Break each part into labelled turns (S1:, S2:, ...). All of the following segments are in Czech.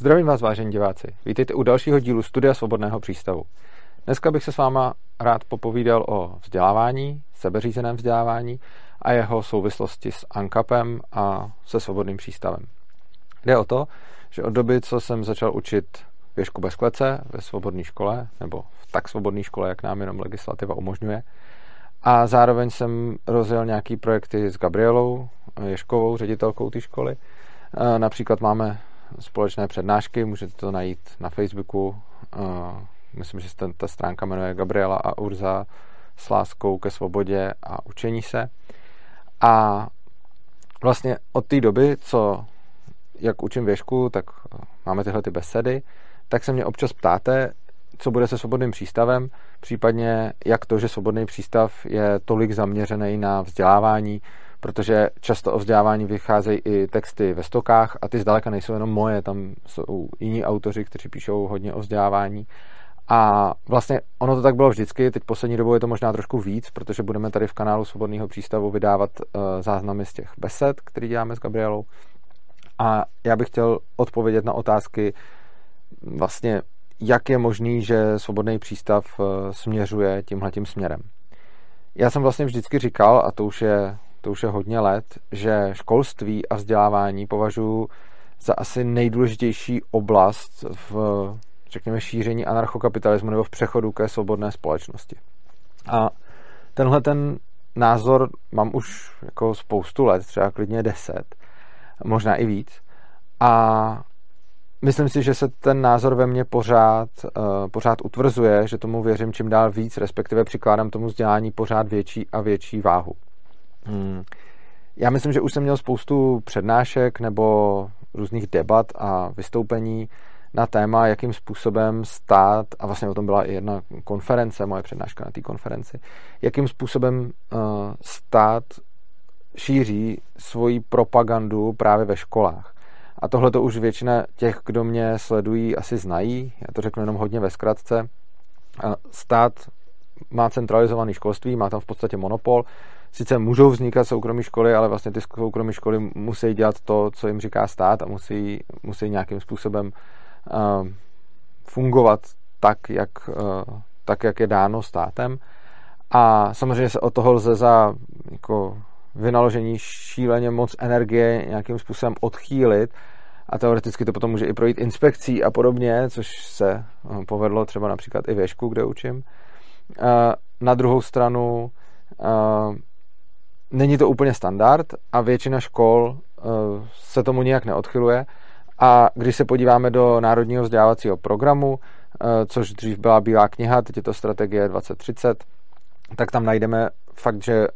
S1: Zdravím vás, vážení diváci. Vítejte u dalšího dílu Studia Svobodného přístavu. Dneska bych se s váma rád popovídal o vzdělávání, sebeřízeném vzdělávání a jeho souvislosti s ANKAPem a se svobodným přístavem. Jde o to, že od doby, co jsem začal učit věšku bez klece ve svobodné škole, nebo v tak svobodné škole, jak nám jenom legislativa umožňuje, a zároveň jsem rozjel nějaký projekty s Gabrielou Ješkovou, ředitelkou té školy. Například máme společné přednášky, můžete to najít na Facebooku. Myslím, že se ta stránka jmenuje Gabriela a Urza s láskou ke svobodě a učení se. A vlastně od té doby, co jak učím věšku, tak máme tyhle ty besedy, tak se mě občas ptáte, co bude se svobodným přístavem, případně jak to, že svobodný přístav je tolik zaměřený na vzdělávání, protože často o vzdělávání vycházejí i texty ve stokách a ty zdaleka nejsou jenom moje, tam jsou jiní autoři, kteří píšou hodně o vzdělávání. A vlastně ono to tak bylo vždycky, teď poslední dobou je to možná trošku víc, protože budeme tady v kanálu Svobodného přístavu vydávat uh, záznamy z těch besed, který děláme s Gabrielou. A já bych chtěl odpovědět na otázky vlastně, jak je možný, že Svobodný přístav uh, směřuje tímhletím směrem. Já jsem vlastně vždycky říkal, a to už je to už je hodně let, že školství a vzdělávání považuji za asi nejdůležitější oblast v, řekněme, šíření anarchokapitalismu nebo v přechodu ke svobodné společnosti. A tenhle ten názor mám už jako spoustu let, třeba klidně deset, možná i víc. A myslím si, že se ten názor ve mně pořád, uh, pořád utvrzuje, že tomu věřím čím dál víc, respektive přikládám tomu vzdělání pořád větší a větší váhu. Hmm. Já myslím, že už jsem měl spoustu přednášek nebo různých debat a vystoupení na téma, jakým způsobem stát, a vlastně o tom byla i jedna konference, moje přednáška na té konferenci, jakým způsobem uh, stát šíří svoji propagandu právě ve školách. A tohle to už většina těch, kdo mě sledují, asi znají. Já to řeknu jenom hodně ve zkratce. Stát má centralizovaný školství, má tam v podstatě monopol, sice můžou vznikat soukromé školy, ale vlastně ty soukromé školy musí dělat to, co jim říká stát a musí, musí nějakým způsobem uh, fungovat tak jak, uh, tak, jak je dáno státem. A samozřejmě se od toho lze za jako, vynaložení šíleně moc energie nějakým způsobem odchýlit a teoreticky to potom může i projít inspekcí a podobně, což se povedlo třeba například i věšku, kde učím. Na druhou stranu není to úplně standard a většina škol uh, se tomu nijak neodchyluje. A když se podíváme do Národního vzdělávacího programu, což dřív byla Bílá kniha, teď je to strategie 2030, tak tam najdeme fakt, že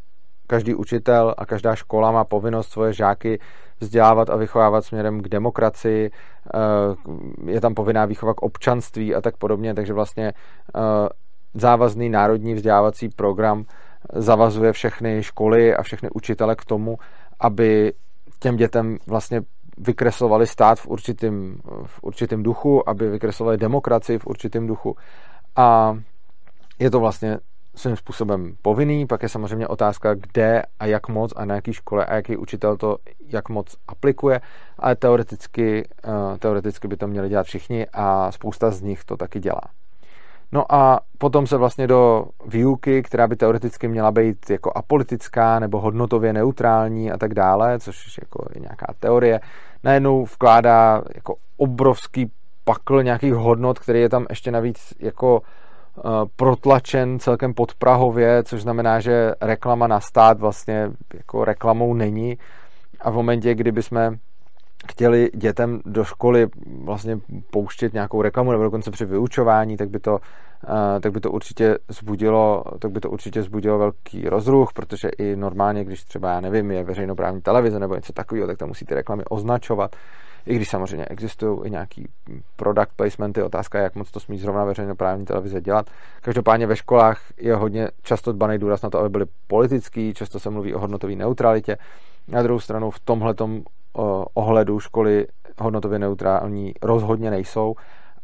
S1: každý učitel a každá škola má povinnost svoje žáky vzdělávat a vychovávat směrem k demokracii, je tam povinná výchova k občanství a tak podobně, takže vlastně závazný národní vzdělávací program zavazuje všechny školy a všechny učitele k tomu, aby těm dětem vlastně vykreslovali stát v určitém, v určitém duchu, aby vykreslovali demokracii v určitém duchu. A je to vlastně svým způsobem povinný, pak je samozřejmě otázka, kde a jak moc a na jaký škole a jaký učitel to jak moc aplikuje, ale teoreticky, eh, teoreticky by to měli dělat všichni a spousta z nich to taky dělá. No a potom se vlastně do výuky, která by teoreticky měla být jako apolitická nebo hodnotově neutrální a tak dále, což jako je nějaká teorie, najednou vkládá jako obrovský pakl nějakých hodnot, který je tam ještě navíc jako uh, protlačen celkem podprahově, což znamená, že reklama na stát vlastně jako reklamou není. A v momentě, kdyby jsme chtěli dětem do školy vlastně pouštět nějakou reklamu nebo dokonce při vyučování, tak by to, eh, tak by to určitě zbudilo, tak by to určitě zbudilo velký rozruch, protože i normálně, když třeba, já nevím, je veřejnoprávní televize nebo něco takového, tak tam musí ty reklamy označovat. I když samozřejmě existují i nějaký product placementy, otázka je, jak moc to smí zrovna veřejnoprávní televize dělat. Každopádně ve školách je hodně často dbaný důraz na to, aby byly politický, často se mluví o hodnotové neutralitě. Na druhou stranu v tomhle ohledu školy hodnotově neutrální rozhodně nejsou.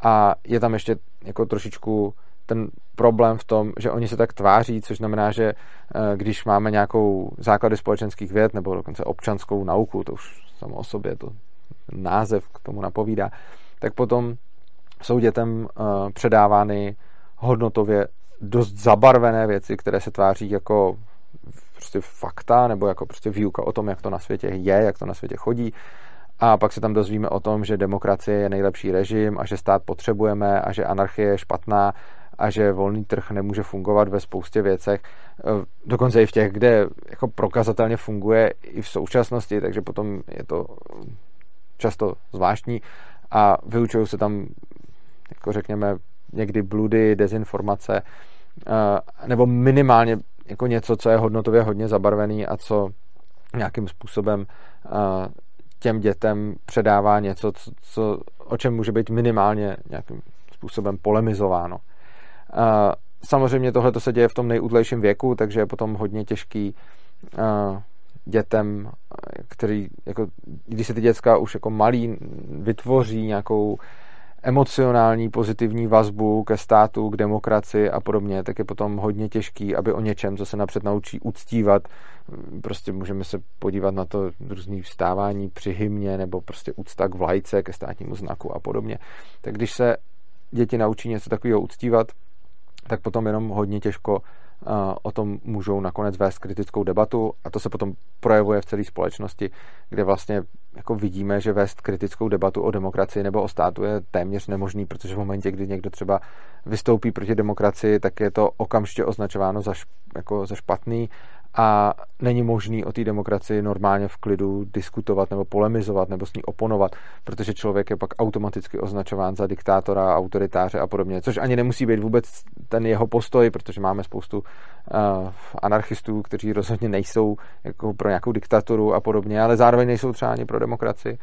S1: A je tam ještě jako trošičku ten problém v tom, že oni se tak tváří, což znamená, že eh, když máme nějakou základy společenských věd nebo dokonce občanskou nauku, to už samo o sobě to název k tomu napovídá, tak potom jsou dětem předávány hodnotově dost zabarvené věci, které se tváří jako prostě fakta nebo jako prostě výuka o tom, jak to na světě je, jak to na světě chodí. A pak se tam dozvíme o tom, že demokracie je nejlepší režim a že stát potřebujeme a že anarchie je špatná a že volný trh nemůže fungovat ve spoustě věcech, e, dokonce i v těch, kde jako prokazatelně funguje i v současnosti, takže potom je to často zvláštní a vyučují se tam, jako řekněme, někdy bludy, dezinformace, e, nebo minimálně jako něco, co je hodnotově hodně zabarvený a co nějakým způsobem těm dětem předává něco, co, co, o čem může být minimálně nějakým způsobem polemizováno. Samozřejmě tohle se děje v tom nejúdlejším věku, takže je potom hodně těžký dětem, který, jako, když se ty děcka už jako malí vytvoří nějakou emocionální pozitivní vazbu ke státu, k demokracii a podobně, tak je potom hodně těžký, aby o něčem, co se napřed naučí uctívat, prostě můžeme se podívat na to různý vstávání při hymně nebo prostě úcta k vlajce, ke státnímu znaku a podobně. Tak když se děti naučí něco takového uctívat, tak potom jenom hodně těžko o tom můžou nakonec vést kritickou debatu a to se potom projevuje v celé společnosti, kde vlastně jako vidíme, že vést kritickou debatu o demokracii nebo o státu je téměř nemožný, protože v momentě, kdy někdo třeba vystoupí proti demokracii, tak je to okamžitě označováno za, jako za špatný a není možný o té demokracii normálně v klidu diskutovat nebo polemizovat nebo s ní oponovat, protože člověk je pak automaticky označován za diktátora, autoritáře a podobně, což ani nemusí být vůbec ten jeho postoj, protože máme spoustu uh, anarchistů, kteří rozhodně nejsou jako pro nějakou diktaturu a podobně, ale zároveň nejsou třeba ani pro demokracii.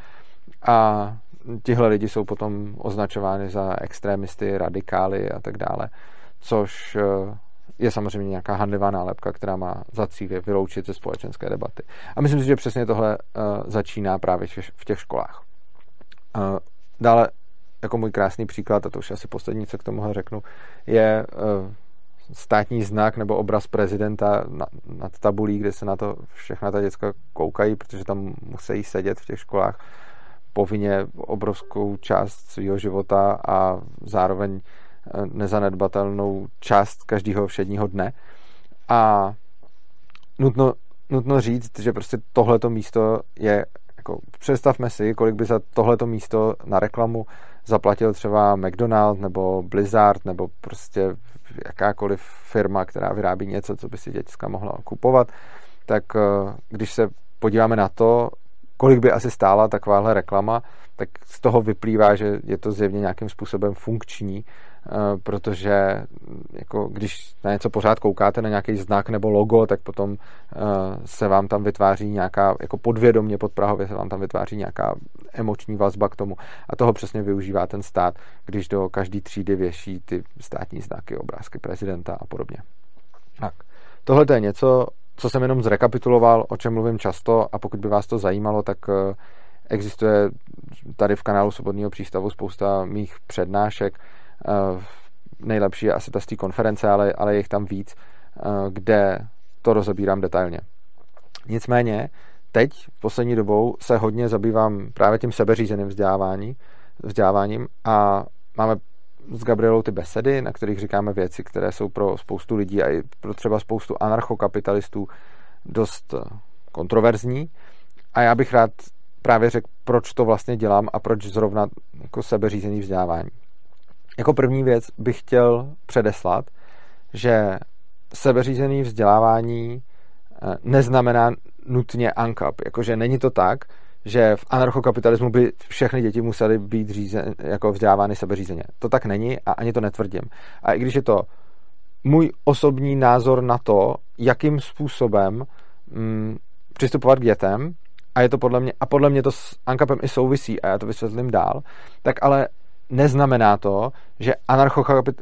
S1: A tihle lidi jsou potom označováni za extrémisty, radikály a tak dále, což uh, je samozřejmě nějaká handlivá nálepka, která má za cíl je vyloučit ze společenské debaty. A myslím si, že přesně tohle uh, začíná právě v těch školách. Uh, dále, jako můj krásný příklad, a to už asi poslední, co k tomu řeknu, je uh, státní znak nebo obraz prezidenta nad tabulí, kde se na to všechna ta děcka koukají, protože tam musí sedět v těch školách povinně obrovskou část svého života a zároveň nezanedbatelnou část každého všedního dne. A nutno, nutno říct, že prostě tohleto místo je, jako představme si, kolik by za tohleto místo na reklamu zaplatil třeba McDonald nebo Blizzard nebo prostě jakákoliv firma, která vyrábí něco, co by si děcka mohla kupovat, tak eh, když se podíváme na to, kolik by asi stála takováhle reklama, tak z toho vyplývá, že je to zjevně nějakým způsobem funkční protože jako když na něco pořád koukáte, na nějaký znak nebo logo, tak potom eh, se vám tam vytváří nějaká, jako podvědomně pod Prahově se vám tam vytváří nějaká emoční vazba k tomu. A toho přesně využívá ten stát, když do každé třídy věší ty státní znaky, obrázky prezidenta a podobně. Tak. Tohle je něco, co jsem jenom zrekapituloval, o čem mluvím často a pokud by vás to zajímalo, tak eh, existuje tady v kanálu Svobodného přístavu spousta mých přednášek, Eh, nejlepší je asi ta z té konference, ale, ale je jich tam víc, eh, kde to rozebírám detailně. Nicméně, teď v poslední dobou se hodně zabývám právě tím sebeřízeným vzdělávání, vzděláváním a máme s Gabrielou ty besedy, na kterých říkáme věci, které jsou pro spoustu lidí a i pro třeba spoustu anarchokapitalistů dost eh, kontroverzní. A já bych rád právě řekl, proč to vlastně dělám a proč zrovna jako sebeřízený vzdělávání. Jako první věc bych chtěl předeslat, že sebeřízený vzdělávání eh, neznamená nutně ANCAP. Jakože není to tak, že v anarchokapitalismu by všechny děti musely být řízen, jako vzdělávány sebeřízeně. To tak není a ani to netvrdím. A i když je to můj osobní názor na to, jakým způsobem mm, přistupovat k dětem, a je to podle mě, a podle mě to s ANCAPem i souvisí, a já to vysvětlím dál, tak ale neznamená to, že,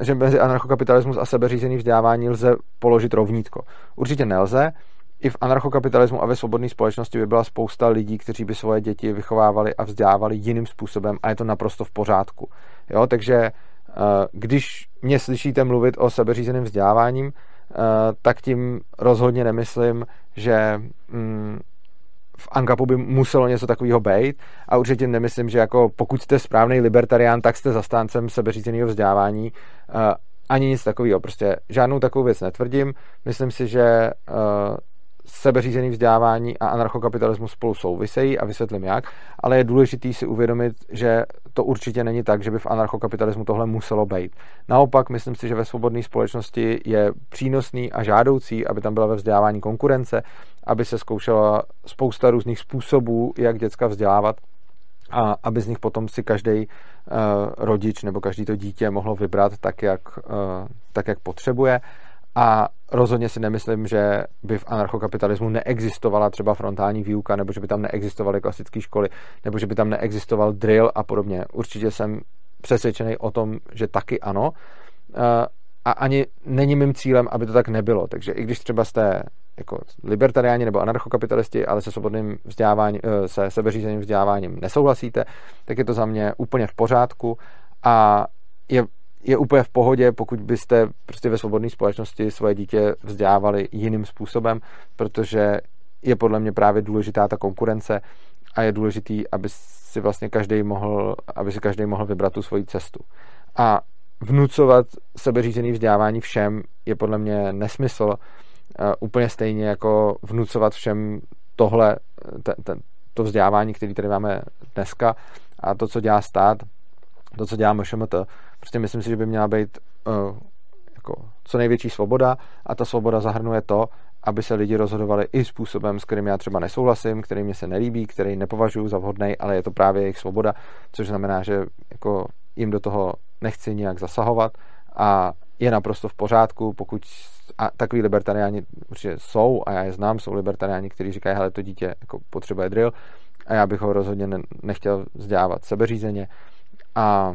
S1: že mezi anarchokapitalismus a sebeřízený vzdělávání lze položit rovnítko. Určitě nelze. I v anarchokapitalismu a ve svobodné společnosti by byla spousta lidí, kteří by svoje děti vychovávali a vzdělávali jiným způsobem a je to naprosto v pořádku. Jo? Takže eh, když mě slyšíte mluvit o sebeřízeném vzděláváním, eh, tak tím rozhodně nemyslím, že mm, v Angapu by muselo něco takového být a určitě nemyslím, že jako pokud jste správný libertarián, tak jste zastáncem sebeřízeného vzdělávání. Uh, ani nic takového. Prostě žádnou takovou věc netvrdím. Myslím si, že uh, sebeřízený vzdělávání a anarchokapitalismus spolu souvisejí a vysvětlím jak, ale je důležité si uvědomit, že to určitě není tak, že by v anarchokapitalismu tohle muselo být. Naopak, myslím si, že ve svobodné společnosti je přínosný a žádoucí, aby tam byla ve vzdělávání konkurence, aby se zkoušela spousta různých způsobů, jak děcka vzdělávat a aby z nich potom si každý uh, rodič nebo každý to dítě mohlo vybrat tak, jak, uh, tak, jak potřebuje. A rozhodně si nemyslím, že by v anarchokapitalismu neexistovala třeba frontální výuka, nebo že by tam neexistovaly klasické školy, nebo že by tam neexistoval drill a podobně. Určitě jsem přesvědčený o tom, že taky ano. Eh, a ani není mým cílem, aby to tak nebylo. Takže i když třeba jste jako libertariáni nebo anarchokapitalisti, ale se svobodným vzděláváním, eh, se sebeřízeným vzděláváním nesouhlasíte, tak je to za mě úplně v pořádku a je je úplně v pohodě, pokud byste prostě ve svobodné společnosti svoje dítě vzdělávali jiným způsobem, protože je podle mě právě důležitá ta konkurence a je důležitý, aby si vlastně každý mohl, aby si každý mohl vybrat tu svoji cestu. A vnucovat sebeřízený vzdělávání všem je podle mě nesmysl, uh, úplně stejně jako vnucovat všem tohle, ten, ten, to vzdělávání, který tady máme dneska a to, co dělá stát, to, co dělá MŠMT, prostě myslím si, že by měla být uh, jako co největší svoboda a ta svoboda zahrnuje to, aby se lidi rozhodovali i způsobem, s kterým já třeba nesouhlasím, který mě se nelíbí, který nepovažuji za vhodný, ale je to právě jejich svoboda, což znamená, že jako jim do toho nechci nějak zasahovat a je naprosto v pořádku, pokud a takový libertariáni určitě jsou a já je znám, jsou libertariáni, kteří říkají, hele, to dítě jako potřebuje drill a já bych ho rozhodně nechtěl vzdělávat sebeřízeně a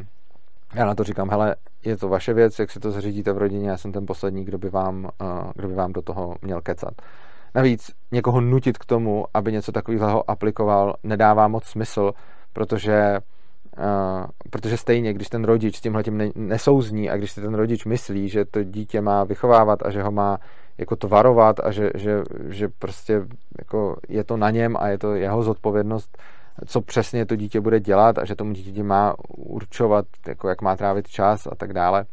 S1: já na to říkám, hele, je to vaše věc, jak si to zařídíte v rodině, já jsem ten poslední, kdo by vám, uh, kdo by vám do toho měl kecat. Navíc někoho nutit k tomu, aby něco takového aplikoval, nedává moc smysl, protože Uh, protože stejně, když ten rodič s tímhle tím ne- nesouzní a když si ten rodič myslí, že to dítě má vychovávat a že ho má jako tvarovat a že, že, že prostě jako je to na něm a je to jeho zodpovědnost co přesně to dítě bude dělat a že tomu dítě má určovat, jako jak má trávit čas a tak dále,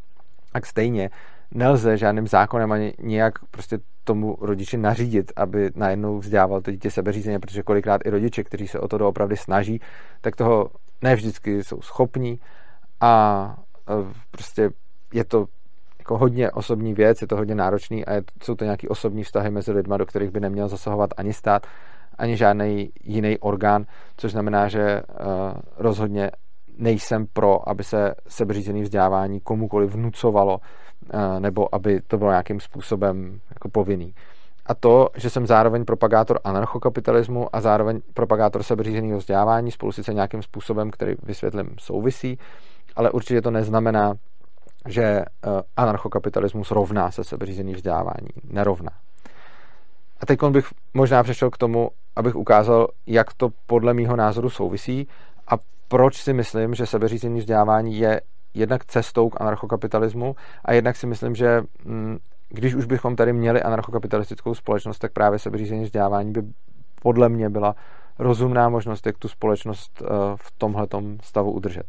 S1: tak stejně nelze žádným zákonem ani nějak prostě tomu rodiči nařídit, aby najednou vzdělával to dítě sebeřízeně, protože kolikrát i rodiče, kteří se o to doopravdy snaží, tak toho ne vždycky jsou schopní. A prostě je to jako hodně osobní věc, je to hodně náročný a jsou to nějaké osobní vztahy mezi lidma, do kterých by neměl zasahovat ani stát ani žádný jiný orgán, což znamená, že uh, rozhodně nejsem pro, aby se sebeřízený vzdělávání komukoliv vnucovalo, uh, nebo aby to bylo nějakým způsobem jako povinný. A to, že jsem zároveň propagátor anarchokapitalismu a zároveň propagátor sebeřízeného vzdělávání, spolu sice nějakým způsobem, který vysvětlím, souvisí, ale určitě to neznamená, že uh, anarchokapitalismus rovná se sebeřízený vzdělávání. Nerovná. A teď bych možná přešel k tomu, abych ukázal, jak to podle mýho názoru souvisí a proč si myslím, že sebeřízení vzdělávání je jednak cestou k anarchokapitalismu a jednak si myslím, že mm, když už bychom tady měli anarchokapitalistickou společnost, tak právě sebeřízení vzdělávání by podle mě byla rozumná možnost, jak tu společnost eh, v tomhletom stavu udržet.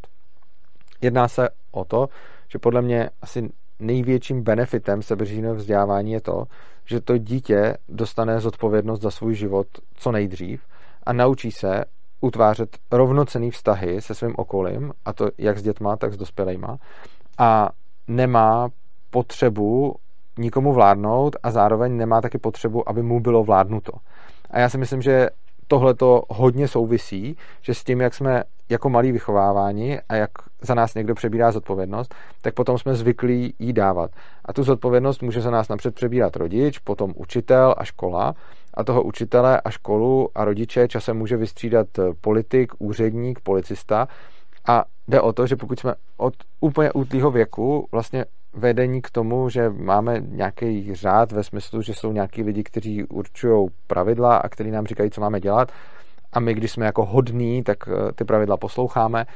S1: Jedná se o to, že podle mě asi největším benefitem sebeřízeného vzdělávání je to, že to dítě dostane zodpovědnost za svůj život co nejdřív a naučí se utvářet rovnocený vztahy se svým okolím, a to jak s dětma, tak s dospělejma, a nemá potřebu nikomu vládnout a zároveň nemá taky potřebu, aby mu bylo vládnuto. A já si myslím, že tohle to hodně souvisí, že s tím, jak jsme jako malí vychovávání a jak za nás někdo přebírá zodpovědnost, tak potom jsme zvyklí jí dávat. A tu zodpovědnost může za nás napřed přebírat rodič, potom učitel a škola. A toho učitele a školu a rodiče časem může vystřídat politik, úředník, policista. A jde o to, že pokud jsme od úplně útlýho věku vlastně vedení k tomu, že máme nějaký řád ve smyslu, že jsou nějaký lidi, kteří určují pravidla a kteří nám říkají, co máme dělat. A my, když jsme jako hodní, tak eh, ty pravidla posloucháme.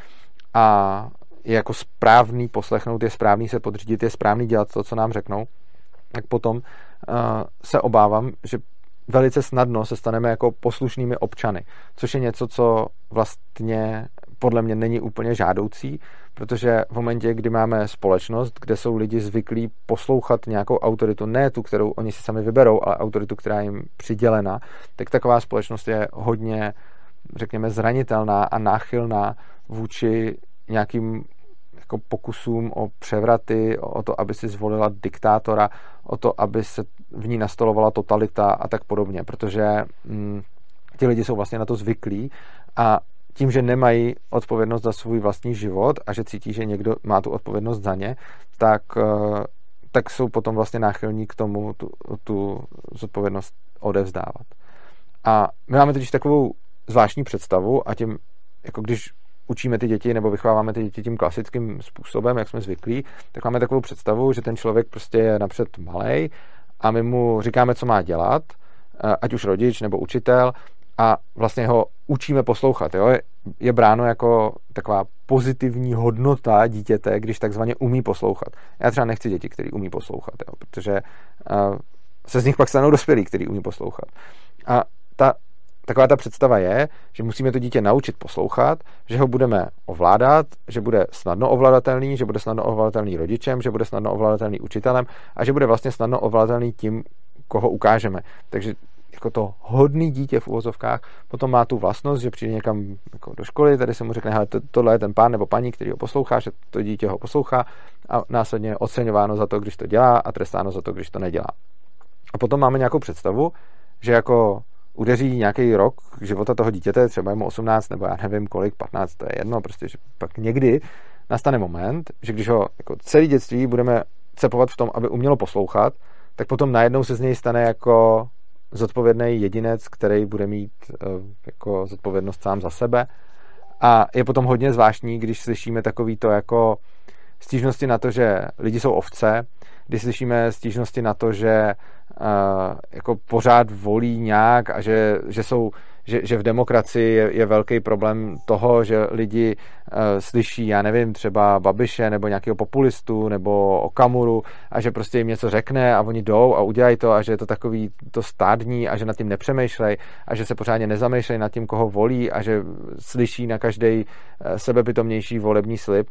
S1: A je jako správný poslechnout, je správný se podřídit, je správný dělat to, co nám řeknou, tak potom uh, se obávám, že velice snadno se staneme jako poslušnými občany, což je něco, co vlastně podle mě není úplně žádoucí, protože v momentě, kdy máme společnost, kde jsou lidi zvyklí poslouchat nějakou autoritu, ne tu, kterou oni si sami vyberou, ale autoritu, která jim přidělena, tak taková společnost je hodně, řekněme, zranitelná a náchylná vůči nějakým jako pokusům o převraty, o to, aby si zvolila diktátora, o to, aby se v ní nastolovala totalita a tak podobně, protože hm, ti lidi jsou vlastně na to zvyklí a tím, že nemají odpovědnost za svůj vlastní život a že cítí, že někdo má tu odpovědnost za ně, tak, eh, tak jsou potom vlastně náchylní k tomu tu, tu zodpovědnost odevzdávat. A my máme totiž takovou zvláštní představu a tím, jako když učíme ty děti nebo vychováváme ty děti tím klasickým způsobem, jak jsme zvyklí, tak máme takovou představu, že ten člověk prostě je napřed malý a my mu říkáme, co má dělat, eh, ať už rodič nebo učitel a vlastně ho učíme poslouchat. Jo? Je bráno jako taková pozitivní hodnota dítěte, když takzvaně umí poslouchat. Já třeba nechci děti, které umí poslouchat, jo? protože uh, se z nich pak stanou dospělí, který umí poslouchat. A ta, taková ta představa je, že musíme to dítě naučit poslouchat, že ho budeme ovládat, že bude snadno ovladatelný, že bude snadno ovladatelný rodičem, že bude snadno ovladatelný učitelem a že bude vlastně snadno ovladatelný tím, koho ukážeme. Takže jako to hodný dítě v úvozovkách potom má tu vlastnost, že přijde někam jako do školy, tady se mu řekne, hele, to, tohle je ten pán nebo paní, který ho poslouchá, že to dítě ho poslouchá a následně je oceňováno za to, když to dělá a trestáno za to, když to nedělá. A potom máme nějakou představu, že jako udeří nějaký rok života toho dítěte, třeba mu 18 nebo já nevím kolik, 15, to je jedno, prostě, že pak někdy nastane moment, že když ho jako celý dětství budeme cepovat v tom, aby umělo poslouchat, tak potom najednou se z něj stane jako zodpovědný jedinec, který bude mít eh, jako zodpovědnost sám za sebe. A je potom hodně zvláštní, když slyšíme takový to jako stížnosti na to, že lidi jsou ovce, když slyšíme stížnosti na to, že uh, jako pořád volí nějak a že, že jsou že, že v demokracii je, je velký problém toho, že lidi uh, slyší, já nevím, třeba Babiše nebo nějakého populistu nebo Okamuru a že prostě jim něco řekne a oni jdou a udělají to a že je to takový to stádní a že nad tím nepřemýšlej a že se pořádně nezamýšlej nad tím, koho volí a že slyší na každý uh, sebepitomnější volební slib.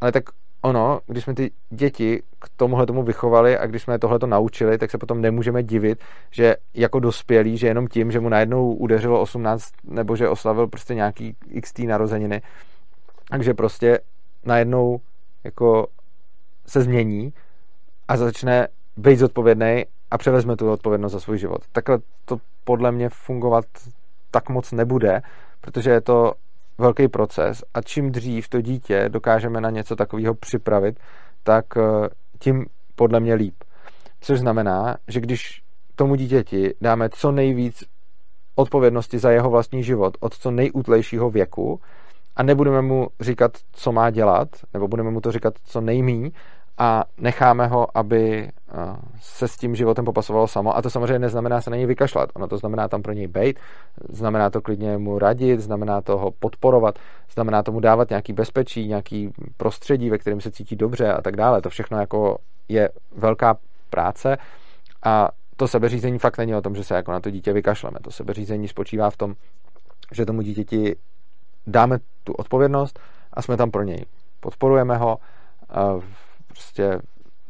S1: Ale tak ono, když jsme ty děti k tomuhle tomu vychovali a když jsme tohle to naučili, tak se potom nemůžeme divit, že jako dospělý, že jenom tím, že mu najednou udeřilo 18 nebo že oslavil prostě nějaký XT narozeniny, takže prostě najednou jako se změní a začne být zodpovědný a převezme tu odpovědnost za svůj život. Takhle to podle mě fungovat tak moc nebude, protože je to velký proces a čím dřív to dítě dokážeme na něco takového připravit, tak eh, tím podle mě líp. Což znamená, že když tomu dítěti dáme co nejvíc odpovědnosti za jeho vlastní život od co nejútlejšího věku a nebudeme mu říkat, co má dělat, nebo budeme mu to říkat co nejmí a necháme ho, aby se s tím životem popasovalo samo. A to samozřejmě neznamená se na něj vykašlat. Ono to znamená tam pro něj být, znamená to klidně mu radit, znamená to ho podporovat, znamená tomu dávat nějaký bezpečí, nějaký prostředí, ve kterém se cítí dobře a tak dále. To všechno jako je velká práce a to sebeřízení fakt není o tom, že se jako na to dítě vykašleme. To sebeřízení spočívá v tom, že tomu dítěti dáme tu odpovědnost a jsme tam pro něj. Podporujeme ho, prostě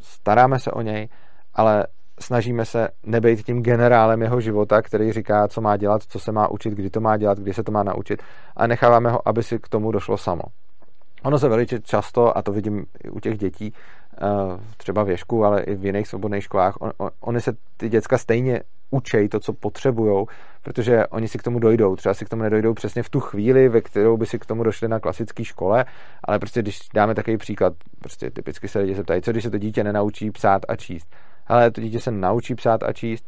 S1: staráme se o něj, ale snažíme se nebejt tím generálem jeho života, který říká, co má dělat, co se má učit, kdy to má dělat, kdy se to má naučit a necháváme ho, aby si k tomu došlo samo. Ono se velice často, a to vidím i u těch dětí, eh, třeba v Ježku, ale i v jiných svobodných školách, on, on, oni se ty děcka stejně učej to, co potřebují, protože oni si k tomu dojdou. Třeba si k tomu nedojdou přesně v tu chvíli, ve kterou by si k tomu došli na klasické škole, ale prostě když dáme takový příklad, prostě typicky se lidi zeptají, co když se to dítě nenaučí psát a číst. Ale to dítě se naučí psát a číst,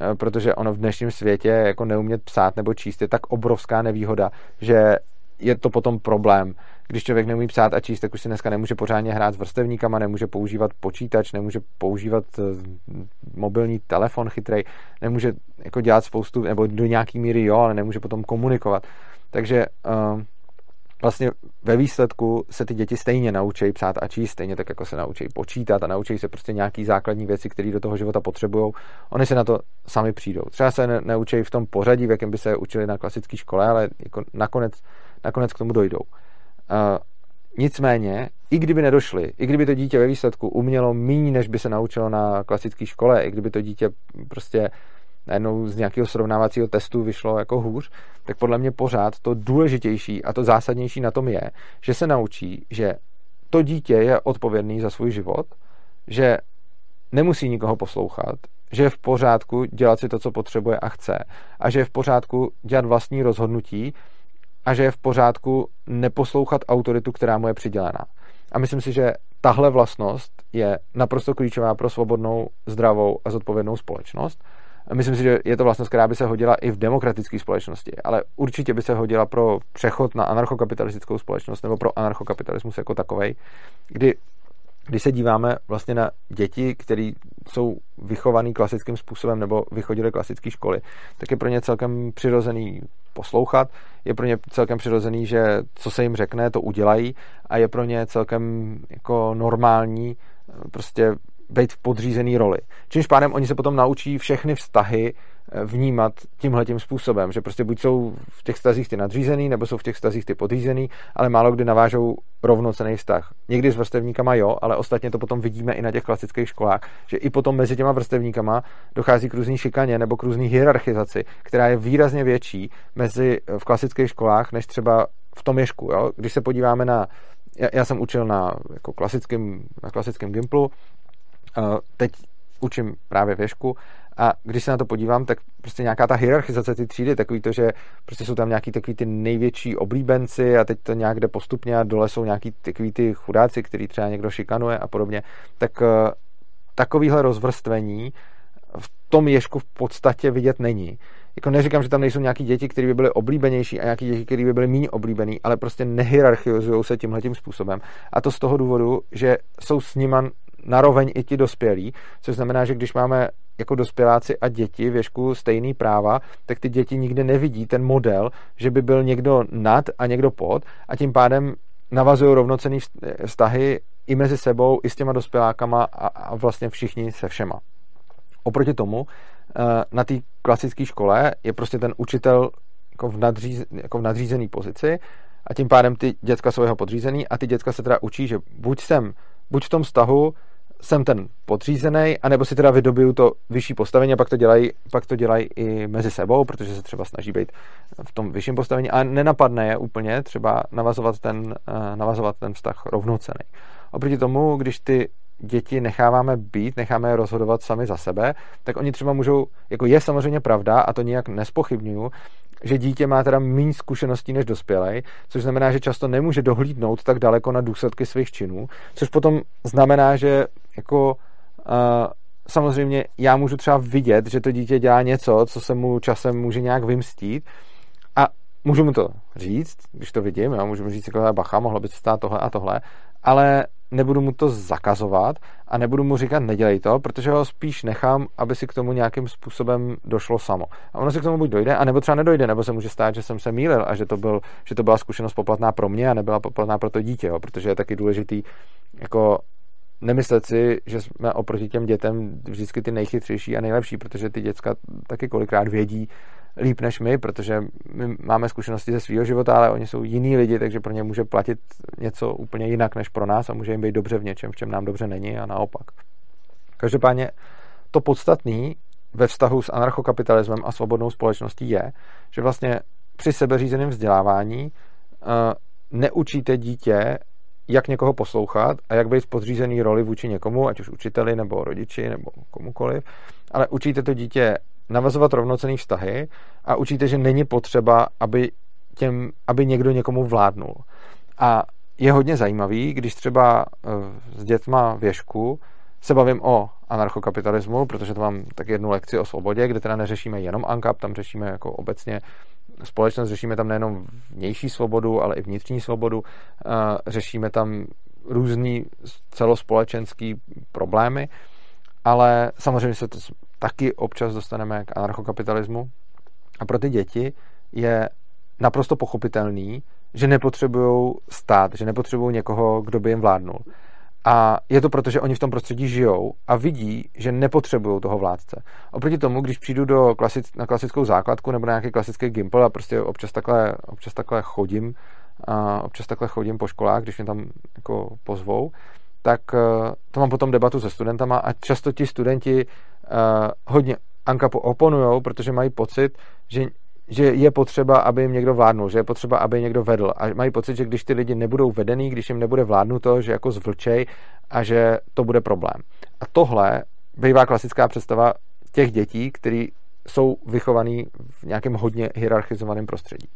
S1: eh, protože ono v dnešním světě jako neumět psát nebo číst je tak obrovská nevýhoda, že je to potom problém. Když člověk neumí psát a číst, tak už si dneska nemůže pořádně hrát s vrstevníkama, nemůže používat počítač, nemůže používat eh, mobilní telefon chytrej, nemůže jako dělat spoustu, nebo do nějaký míry jo, ale nemůže potom komunikovat. Takže uh, vlastně ve výsledku se ty děti stejně naučí psát a číst, stejně tak jako se naučí počítat a naučí se prostě nějaký základní věci, které do toho života potřebují. Oni se na to sami přijdou. Třeba se ne, neučí v tom pořadí, v jakém by se učili na klasické škole, ale jako nakonec, nakonec k tomu dojdou. Uh, nicméně, i kdyby nedošli, i kdyby to dítě ve výsledku umělo méně, než by se naučilo na klasické škole, i kdyby to dítě prostě najednou z nějakého srovnávacího testu vyšlo jako hůř, tak podle mě pořád to důležitější a to zásadnější na tom je, že se naučí, že to dítě je odpovědný za svůj život, že nemusí nikoho poslouchat, že je v pořádku dělat si to, co potřebuje a chce a že je v pořádku dělat vlastní rozhodnutí a že je v pořádku neposlouchat autoritu, která mu je přidělená. A myslím si, že tahle vlastnost je naprosto klíčová pro svobodnou, zdravou a zodpovědnou společnost Myslím si, že je to vlastnost, která by se hodila i v demokratické společnosti, ale určitě by se hodila pro přechod na anarchokapitalistickou společnost nebo pro anarchokapitalismus jako takový, kdy když se díváme vlastně na děti, které jsou vychované klasickým způsobem nebo vychodily klasické školy, tak je pro ně celkem přirozený poslouchat, je pro ně celkem přirozený, že co se jim řekne, to udělají a je pro ně celkem jako normální prostě být v podřízený roli. Čímž pádem oni se potom naučí všechny vztahy eh, vnímat tímhle tím způsobem, že prostě buď jsou v těch stazích ty nadřízený, nebo jsou v těch stazích ty podřízený, ale málo kdy navážou rovnocený vztah. Někdy s vrstevníkama jo, ale ostatně to potom vidíme i na těch klasických školách, že i potom mezi těma vrstevníkama dochází k různý šikaně nebo k různý hierarchizaci, která je výrazně větší mezi eh, v klasických školách, než třeba v tom ješku. Jo? Když se podíváme na já, já jsem učil na, jako klasickém, na klasickém Gimplu teď učím právě věšku a když se na to podívám, tak prostě nějaká ta hierarchizace ty třídy, takový to, že prostě jsou tam nějaký takový ty největší oblíbenci a teď to nějak jde postupně a dole jsou nějaký takový ty chudáci, který třeba někdo šikanuje a podobně, tak eh, takovýhle rozvrstvení v tom ješku v podstatě vidět není. Jako neříkám, že tam nejsou nějaký děti, které by byly oblíbenější a nějaký děti, které by byly méně oblíbený, ale prostě nehierarchizují se tímhle tím způsobem. A to z toho důvodu, že jsou s nima naroveň i ti dospělí, což znamená, že když máme jako dospěláci a děti věšku stejný práva, tak ty děti nikdy nevidí ten model, že by byl někdo nad a někdo pod a tím pádem navazují rovnocený vztahy i mezi sebou, i s těma dospělákama a, a vlastně všichni se všema. Oproti tomu eh, na té klasické škole je prostě ten učitel jako v, nadříz, jako v nadřízený pozici a tím pádem ty děcka jsou jeho podřízený a ty děcka se teda učí, že buď jsem, buď v tom vztahu jsem ten podřízený, anebo si teda vydobiju to vyšší postavení a pak to dělají, pak to dělají i mezi sebou, protože se třeba snaží být v tom vyšším postavení a nenapadne je úplně třeba navazovat ten, eh, navazovat ten vztah rovnocený. Oproti tomu, když ty děti necháváme být, necháme je rozhodovat sami za sebe, tak oni třeba můžou, jako je samozřejmě pravda, a to nijak nespochybnuju, že dítě má teda méně zkušeností než dospělej, což znamená, že často nemůže dohlídnout tak daleko na důsledky svých činů, což potom znamená, že jako uh, samozřejmě já můžu třeba vidět, že to dítě dělá něco, co se mu časem může nějak vymstít a můžu mu to říct, když to vidím, jo, můžu mu říct, jako bacha, mohlo by se stát tohle a tohle, ale nebudu mu to zakazovat a nebudu mu říkat nedělej to, protože ho spíš nechám, aby si k tomu nějakým způsobem došlo samo. A ono si k tomu buď dojde, anebo třeba nedojde, nebo se může stát, že jsem se mýlil a že to, byl, že to byla zkušenost poplatná pro mě a nebyla poplatná pro to dítě, jo, protože je taky důležitý jako nemyslet si, že jsme oproti těm dětem vždycky ty nejchytřejší a nejlepší, protože ty děcka taky kolikrát vědí líp než my, protože my máme zkušenosti ze svého života, ale oni jsou jiní lidi, takže pro ně může platit něco úplně jinak než pro nás a může jim být dobře v něčem, v čem nám dobře není a naopak. Každopádně to podstatné ve vztahu s anarchokapitalismem a svobodnou společností je, že vlastně při sebeřízeném vzdělávání uh, neučíte dítě jak někoho poslouchat a jak být v podřízený roli vůči někomu, ať už učiteli nebo rodiči nebo komukoliv, ale učíte to dítě navazovat rovnocený vztahy a učíte, že není potřeba, aby, těm, aby někdo někomu vládnul. A je hodně zajímavý, když třeba eh, s dětma věšku se bavím o anarchokapitalismu, protože to mám tak jednu lekci o svobodě, kde teda neřešíme jenom ANCAP, tam řešíme jako obecně společnost, řešíme tam nejenom vnější svobodu, ale i vnitřní svobodu, řešíme tam různý celospolečenský problémy, ale samozřejmě se to taky občas dostaneme k anarchokapitalismu. A pro ty děti je naprosto pochopitelný, že nepotřebují stát, že nepotřebují někoho, kdo by jim vládnul. A je to proto, že oni v tom prostředí žijou a vidí, že nepotřebují toho vládce. Oproti tomu, když přijdu do klasic, na klasickou základku nebo na nějaký klasický gimpel a prostě občas takhle, občas takhle chodím, a občas takhle chodím po školách, když mě tam jako pozvou, tak uh, to mám potom debatu se studentama a často ti studenti uh, hodně Ankapu oponujou, protože mají pocit, že že je potřeba, aby jim někdo vládnul, že je potřeba, aby někdo vedl. A mají pocit, že když ty lidi nebudou vedený, když jim nebude vládnuto, že jako zvlčej a že to bude problém. A tohle bývá klasická představa těch dětí, který jsou vychovaný v nějakém hodně hierarchizovaném prostředí.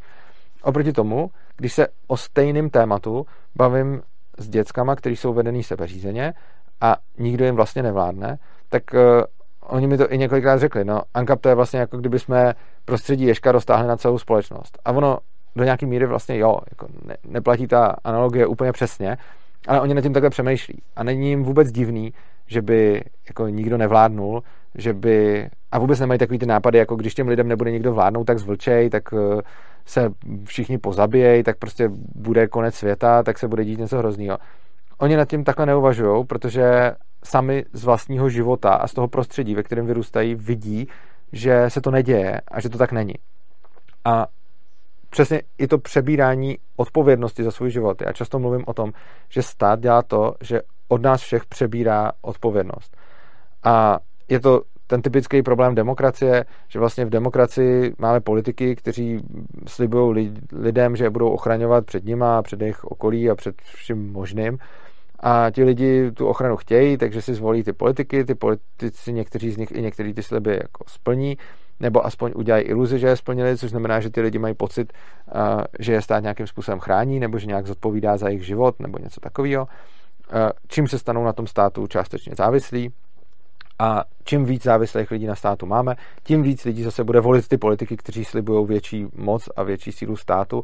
S1: Oproti tomu, když se o stejném tématu bavím s dětskama, kteří jsou vedený sebeřízeně a nikdo jim vlastně nevládne, tak uh, oni mi to i několikrát řekli. No, ANCAP to je vlastně jako kdyby jsme prostředí Ješka roztáhli na celou společnost. A ono do nějaké míry vlastně jo, jako ne, neplatí ta analogie úplně přesně, ale oni nad tím takhle přemýšlí. A není jim vůbec divný, že by jako nikdo nevládnul, že by... A vůbec nemají takový ty nápady, jako když těm lidem nebude nikdo vládnout, tak zvlčej, tak eh, se všichni pozabijej, tak prostě bude konec světa, tak se bude dít něco hroznýho. Oni nad tím takhle neuvažují, protože sami z vlastního života a z toho prostředí, ve kterém vyrůstají, vidí, že se to neděje a že to tak není. A přesně i to přebírání odpovědnosti za svůj život. Já často mluvím o tom, že stát dělá to, že od nás všech přebírá odpovědnost. A je to ten typický problém demokracie, že vlastně v demokracii máme politiky, kteří slibují lidem, že budou ochraňovat před nima, před jejich okolí a před vším možným. A ti lidi tu ochranu chtějí, takže si zvolí ty politiky, ty politici, někteří z nich i některý ty sliby jako splní, nebo aspoň udělají iluzi, že je splnili, což znamená, že ty lidi mají pocit, že je stát nějakým způsobem chrání, nebo že nějak zodpovídá za jejich život, nebo něco takového. Čím se stanou na tom státu částečně závislí. A čím víc závislých lidí na státu máme, tím víc lidí zase bude volit ty politiky, kteří slibují větší moc a větší sílu státu.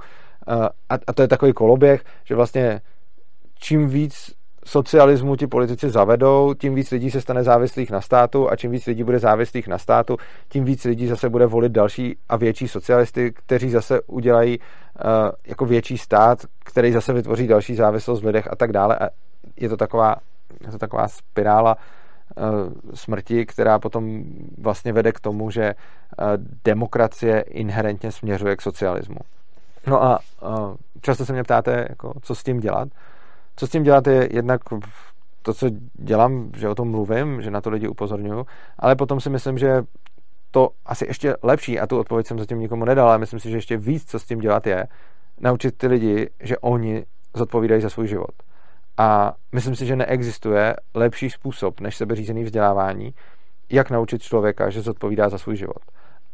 S1: A, a to je takový koloběh, že vlastně čím víc socialismu ti politici zavedou, tím víc lidí se stane závislých na státu a čím víc lidí bude závislých na státu, tím víc lidí zase bude volit další a větší socialisty, kteří zase udělají uh, jako větší stát, který zase vytvoří další závislost v lidech a tak dále. A je to taková, je to taková spirála uh, smrti, která potom vlastně vede k tomu, že uh, demokracie inherentně směřuje k socialismu. No a uh, často se mě ptáte, jako, co s tím dělat. Co s tím dělat je jednak to, co dělám, že o tom mluvím, že na to lidi upozorňuju, ale potom si myslím, že to asi ještě lepší, a tu odpověď jsem zatím nikomu nedal, ale myslím si, že ještě víc, co s tím dělat je, naučit ty lidi, že oni zodpovídají za svůj život. A myslím si, že neexistuje lepší způsob než sebeřízený vzdělávání, jak naučit člověka, že zodpovídá za svůj život.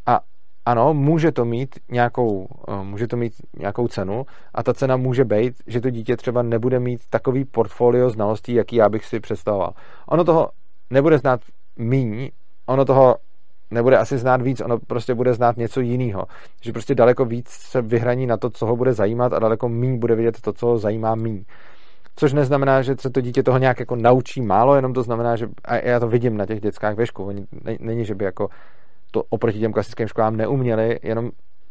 S1: A ano, může to mít nějakou, eh, může to mít nějakou cenu a ta cena může být, že to dítě třeba nebude mít takový portfolio znalostí, jaký já bych si představoval. Ono toho nebude znát míň, ono toho nebude asi znát víc, ono prostě bude znát něco jiného. Že prostě daleko víc se vyhraní na to, co ho bude zajímat a daleko míň bude vidět to, co ho zajímá míň. Což neznamená, že se to dítě toho nějak jako naučí málo, jenom to znamená, že a já to vidím na těch dětskách ve škole. Není, že by jako to oproti těm klasickým školám neuměli, jenom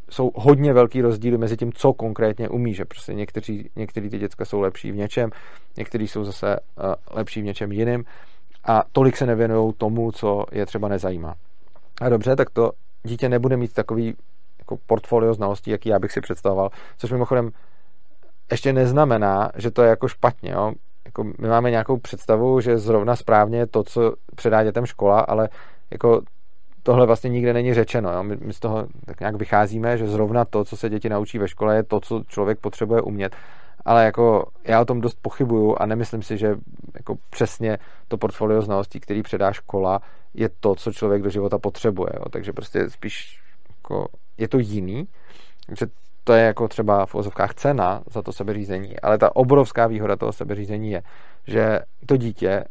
S1: jsou hodně velký rozdíly mezi tím, co konkrétně umí, že prostě někteří, některý ty děcka jsou lepší v něčem, někteří jsou zase uh, lepší v něčem jiném a tolik se nevěnují tomu, co je třeba nezajímá. A dobře, tak to dítě nebude mít takový jako portfolio znalostí, jaký já bych si představoval, což mimochodem ještě neznamená, že to je jako špatně. Jo? Jako my máme nějakou představu, že zrovna správně je to, co předá dětem škola, ale jako tohle vlastně nikde není řečeno. Jo? My, my z toho tak nějak vycházíme, že zrovna to, co se děti naučí ve škole, je to, co člověk potřebuje umět. Ale jako já o tom dost pochybuju a nemyslím si, že jako přesně to portfolio znalostí, který předá škola, je to, co člověk do života potřebuje. Jo? Takže prostě spíš jako je to jiný. Takže to je jako třeba v ozovkách cena za to sebeřízení, ale ta obrovská výhoda toho sebeřízení je, že to dítě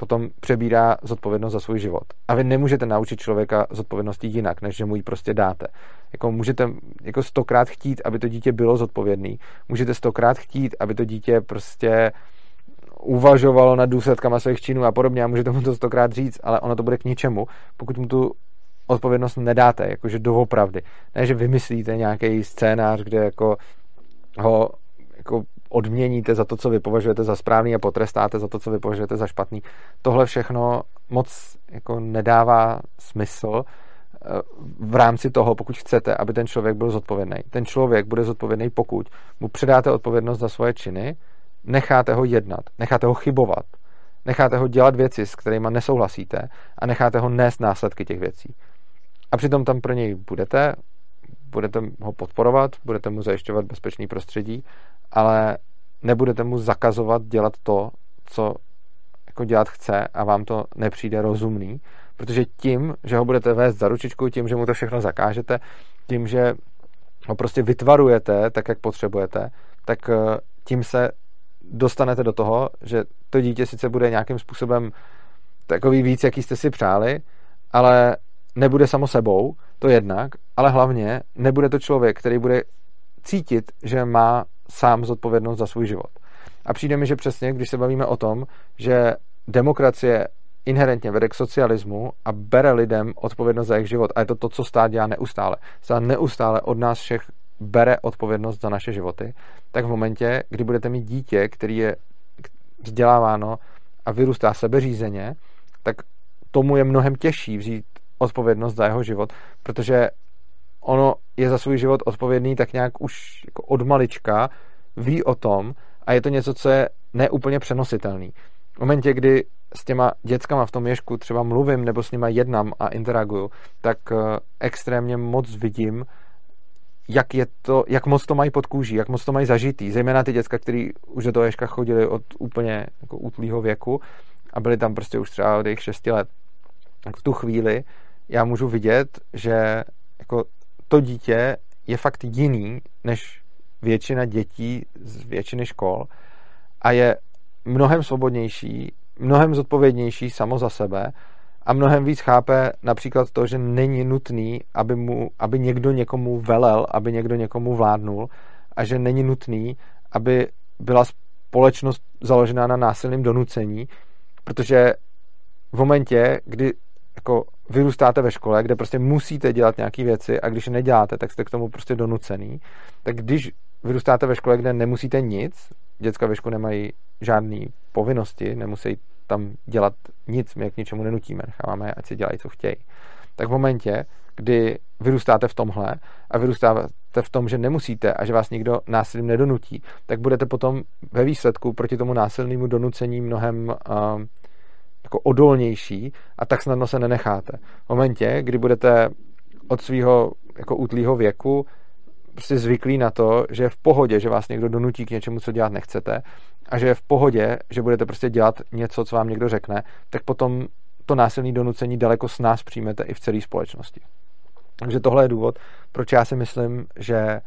S1: potom přebírá zodpovědnost za svůj život. A vy nemůžete naučit člověka zodpovědnosti jinak, než že mu ji prostě dáte. Jako můžete jako stokrát chtít, aby to dítě bylo zodpovědný. Můžete stokrát chtít, aby to dítě prostě uvažovalo nad důsledkama svých činů a podobně a můžete mu to stokrát říct, ale ono to bude k ničemu, pokud mu tu odpovědnost nedáte, jakože doopravdy. Ne, že vymyslíte nějaký scénář, kde jako ho jako odměníte za to, co vy považujete za správný a potrestáte za to, co vy považujete za špatný. Tohle všechno moc jako nedává smysl eh, v rámci toho, pokud chcete, aby ten člověk byl zodpovědný. Ten člověk bude zodpovědný, pokud mu předáte odpovědnost za svoje činy, necháte ho jednat, necháte ho chybovat, necháte ho dělat věci, s kterými nesouhlasíte a necháte ho nést následky těch věcí. A přitom tam pro něj budete, budete ho podporovat, budete mu zajišťovat bezpečný prostředí, ale nebudete mu zakazovat dělat to, co jako dělat chce a vám to nepřijde rozumný, protože tím, že ho budete vést za ručičku, tím, že mu to všechno zakážete, tím, že ho prostě vytvarujete tak, jak potřebujete, tak eh, tím se dostanete do toho, že to dítě sice bude nějakým způsobem takový víc, jaký jste si přáli, ale nebude samo sebou, to jednak, ale hlavně nebude to člověk, který bude cítit, že má sám zodpovědnost za svůj život. A přijde mi, že přesně, když se bavíme o tom, že demokracie inherentně vede k socialismu a bere lidem odpovědnost za jejich život. A je to to, co stát dělá neustále. Stát neustále od nás všech bere odpovědnost za naše životy, tak v momentě, kdy budete mít dítě, který je vzděláváno a vyrůstá sebeřízeně, tak tomu je mnohem těžší vzít odpovědnost za jeho život, protože ono je za svůj život odpovědný tak nějak už jako od malička, ví o tom a je to něco, co je neúplně přenositelný. V momentě, kdy s těma dětskama v tom ježku třeba mluvím nebo s nima jednám a interaguju, tak eh, extrémně moc vidím, jak, je to, jak moc to mají pod kůží, jak moc to mají zažitý. Zejména ty děcka, který už do toho ježka chodili od úplně jako útlýho věku a byli tam prostě už třeba od jejich 6 let. Tak v tu chvíli já můžu vidět, že jako to dítě je fakt jiný než většina dětí z většiny škol a je mnohem svobodnější, mnohem zodpovědnější samo za sebe a mnohem víc chápe například to, že není nutný, aby, mu, aby někdo někomu velel, aby někdo někomu vládnul a že není nutný, aby byla společnost založená na násilném donucení, protože v momentě, kdy jako vyrůstáte ve škole, kde prostě musíte dělat nějaké věci a když neděláte, tak jste k tomu prostě donucený, tak když vyrůstáte ve škole, kde nemusíte nic, děcka ve škole nemají žádné povinnosti, nemusí tam dělat nic, my je k ničemu nenutíme, necháváme, ať si dělají, co chtějí. Tak v momentě, kdy vyrůstáte v tomhle a vyrůstáte v tom, že nemusíte a že vás nikdo násilím nedonutí, tak budete potom ve výsledku proti tomu násilnému donucení mnohem uh, jako odolnější a tak snadno se nenecháte. V momentě, kdy budete od svého jako útlýho věku prostě zvyklí na to, že je v pohodě, že vás někdo donutí k něčemu, co dělat nechcete a že je v pohodě, že budete prostě dělat něco, co vám někdo řekne, tak potom to násilné donucení daleko s nás přijmete i v celé společnosti. Takže tohle je důvod, proč já si myslím, že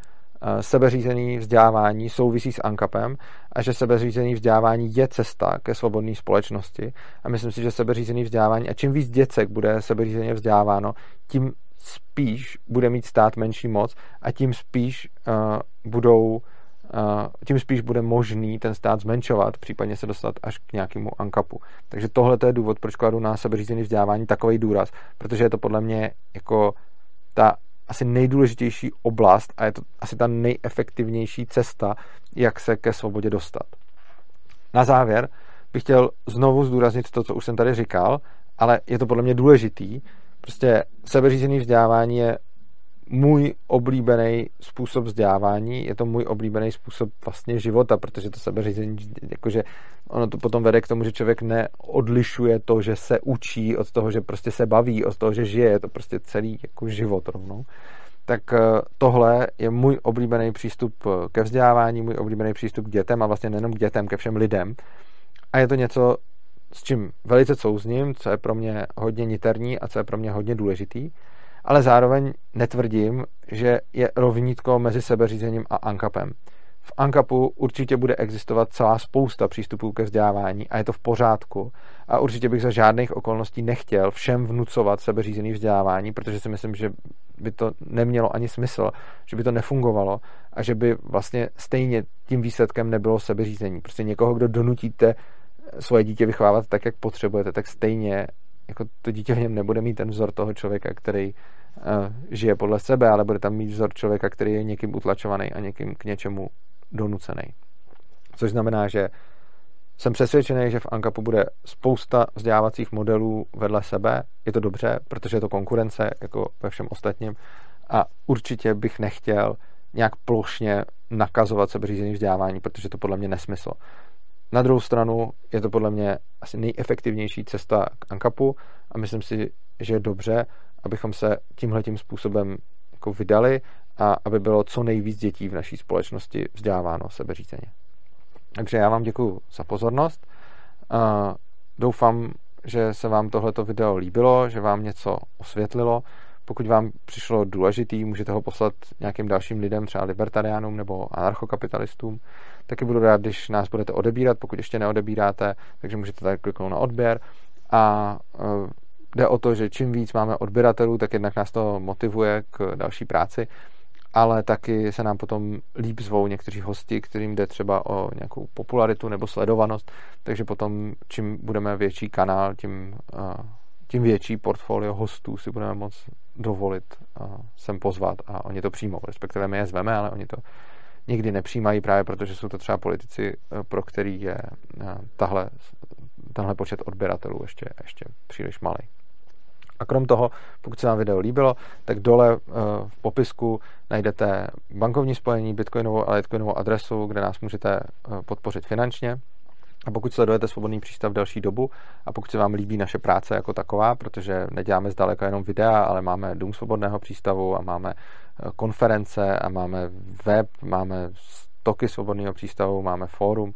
S1: sebeřízený vzdělávání souvisí s ANKAPem a že sebeřízený vzdělávání je cesta ke svobodné společnosti. A myslím si, že sebeřízený vzdělávání, a čím víc děcek bude sebeřízeně vzděláváno, tím spíš bude mít stát menší moc a tím spíš uh, budou uh, tím spíš bude možný ten stát zmenšovat, případně se dostat až k nějakému ankapu. Takže tohle je důvod, proč kladu na sebeřízený vzdělávání takový důraz, protože je to podle mě jako ta asi nejdůležitější oblast a je to asi ta nejefektivnější cesta, jak se ke svobodě dostat. Na závěr bych chtěl znovu zdůraznit to, co už jsem tady říkal, ale je to podle mě důležitý, Prostě sebeřízený vzdělávání je můj oblíbený způsob vzdělávání, je to můj oblíbený způsob vlastně života, protože to sebeřízení, jakože ono to potom vede k tomu, že člověk neodlišuje to, že se učí od toho, že prostě se baví, od toho, že žije, je to prostě celý jako život rovnou. Tak eh, tohle je můj oblíbený přístup ke vzdělávání, můj oblíbený přístup k dětem a vlastně nejenom k dětem, ke všem lidem. A je to něco, s čím velice souzním, co je pro mě hodně niterní a co je pro mě hodně důležitý, ale zároveň netvrdím, že je rovnítko mezi sebeřízením a ankapem. V ankapu určitě bude existovat celá spousta přístupů ke vzdělávání a je to v pořádku. A určitě bych za žádných okolností nechtěl všem vnucovat sebeřízený vzdělávání, protože si myslím, že by to nemělo ani smysl, že by to nefungovalo a že by vlastně stejně tím výsledkem nebylo sebeřízení. Prostě někoho, kdo donutíte svoje dítě vychovávat tak, jak potřebujete, tak stejně jako to dítě v něm nebude mít ten vzor toho člověka, který žije podle sebe, ale bude tam mít vzor člověka, který je někým utlačovaný a někým k něčemu donucený. Což znamená, že jsem přesvědčený, že v Ankapu bude spousta vzdělávacích modelů vedle sebe. Je to dobře, protože je to konkurence, jako ve všem ostatním. A určitě bych nechtěl nějak plošně nakazovat sebeřízený vzdělávání, protože to podle mě nesmysl. Na druhou stranu je to podle mě asi nejefektivnější cesta k Ankapu a myslím si, že je dobře, abychom se tímhletím způsobem jako vydali a aby bylo co nejvíc dětí v naší společnosti vzděláváno sebeřízeně. Takže já vám děkuji za pozornost. Doufám, že se vám tohleto video líbilo, že vám něco osvětlilo. Pokud vám přišlo důležitý, můžete ho poslat nějakým dalším lidem, třeba libertariánům nebo anarchokapitalistům. Taky budu rád, když nás budete odebírat, pokud ještě neodebíráte, takže můžete tady kliknout na odběr. A e, jde o to, že čím víc máme odběratelů, tak jednak nás to motivuje k další práci ale taky se nám potom líp zvou někteří hosti, kterým jde třeba o nějakou popularitu nebo sledovanost, takže potom čím budeme větší kanál, tím, tím větší portfolio hostů si budeme moct dovolit sem pozvat a oni to přijmou, respektive my je zveme, ale oni to nikdy nepřijímají právě protože jsou to třeba politici, e, pro který je tahle, tenhle počet odběratelů ještě, ještě příliš malý. A krom toho, pokud se vám video líbilo, tak dole eh, v popisku najdete bankovní spojení, bitcoinovou a litcoinovou adresu, kde nás můžete eh, podpořit finančně. A pokud sledujete Svobodný přístav delší dobu a pokud se vám líbí naše práce jako taková, protože neděláme zdaleka jenom videa, ale máme Dům Svobodného přístavu a máme eh, konference a máme web, máme stoky Svobodného přístavu, máme fórum,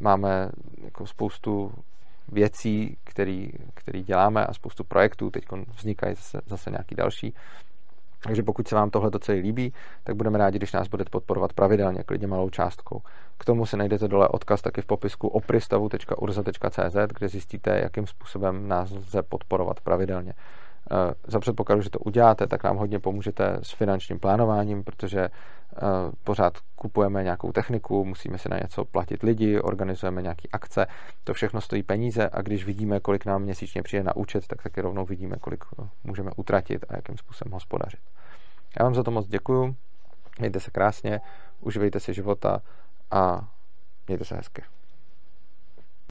S1: máme jako spoustu věcí, který, který děláme a spoustu projektů, teď vznikají zase, zase nějaký další. Takže pokud se vám tohle celé líbí, tak budeme rádi, když nás budete podporovat pravidelně, klidně malou částkou. K tomu si najdete dole odkaz taky v popisku opristavu.urza.cz, kde zjistíte, jakým způsobem nás lze podporovat pravidelně. Eh, za předpokladu, že to uděláte, tak nám hodně pomůžete s finančním plánováním, protože eh, pořád kupujeme nějakou techniku, musíme si na něco platit lidi, organizujeme nějaké akce, to všechno stojí peníze a když vidíme, kolik nám měsíčně přijde na účet, tak taky rovnou vidíme, kolik eh, můžeme utratit a jakým způsobem hospodařit. Já vám za to moc děkuju, mějte se krásně, uživejte si života a mějte se hezky.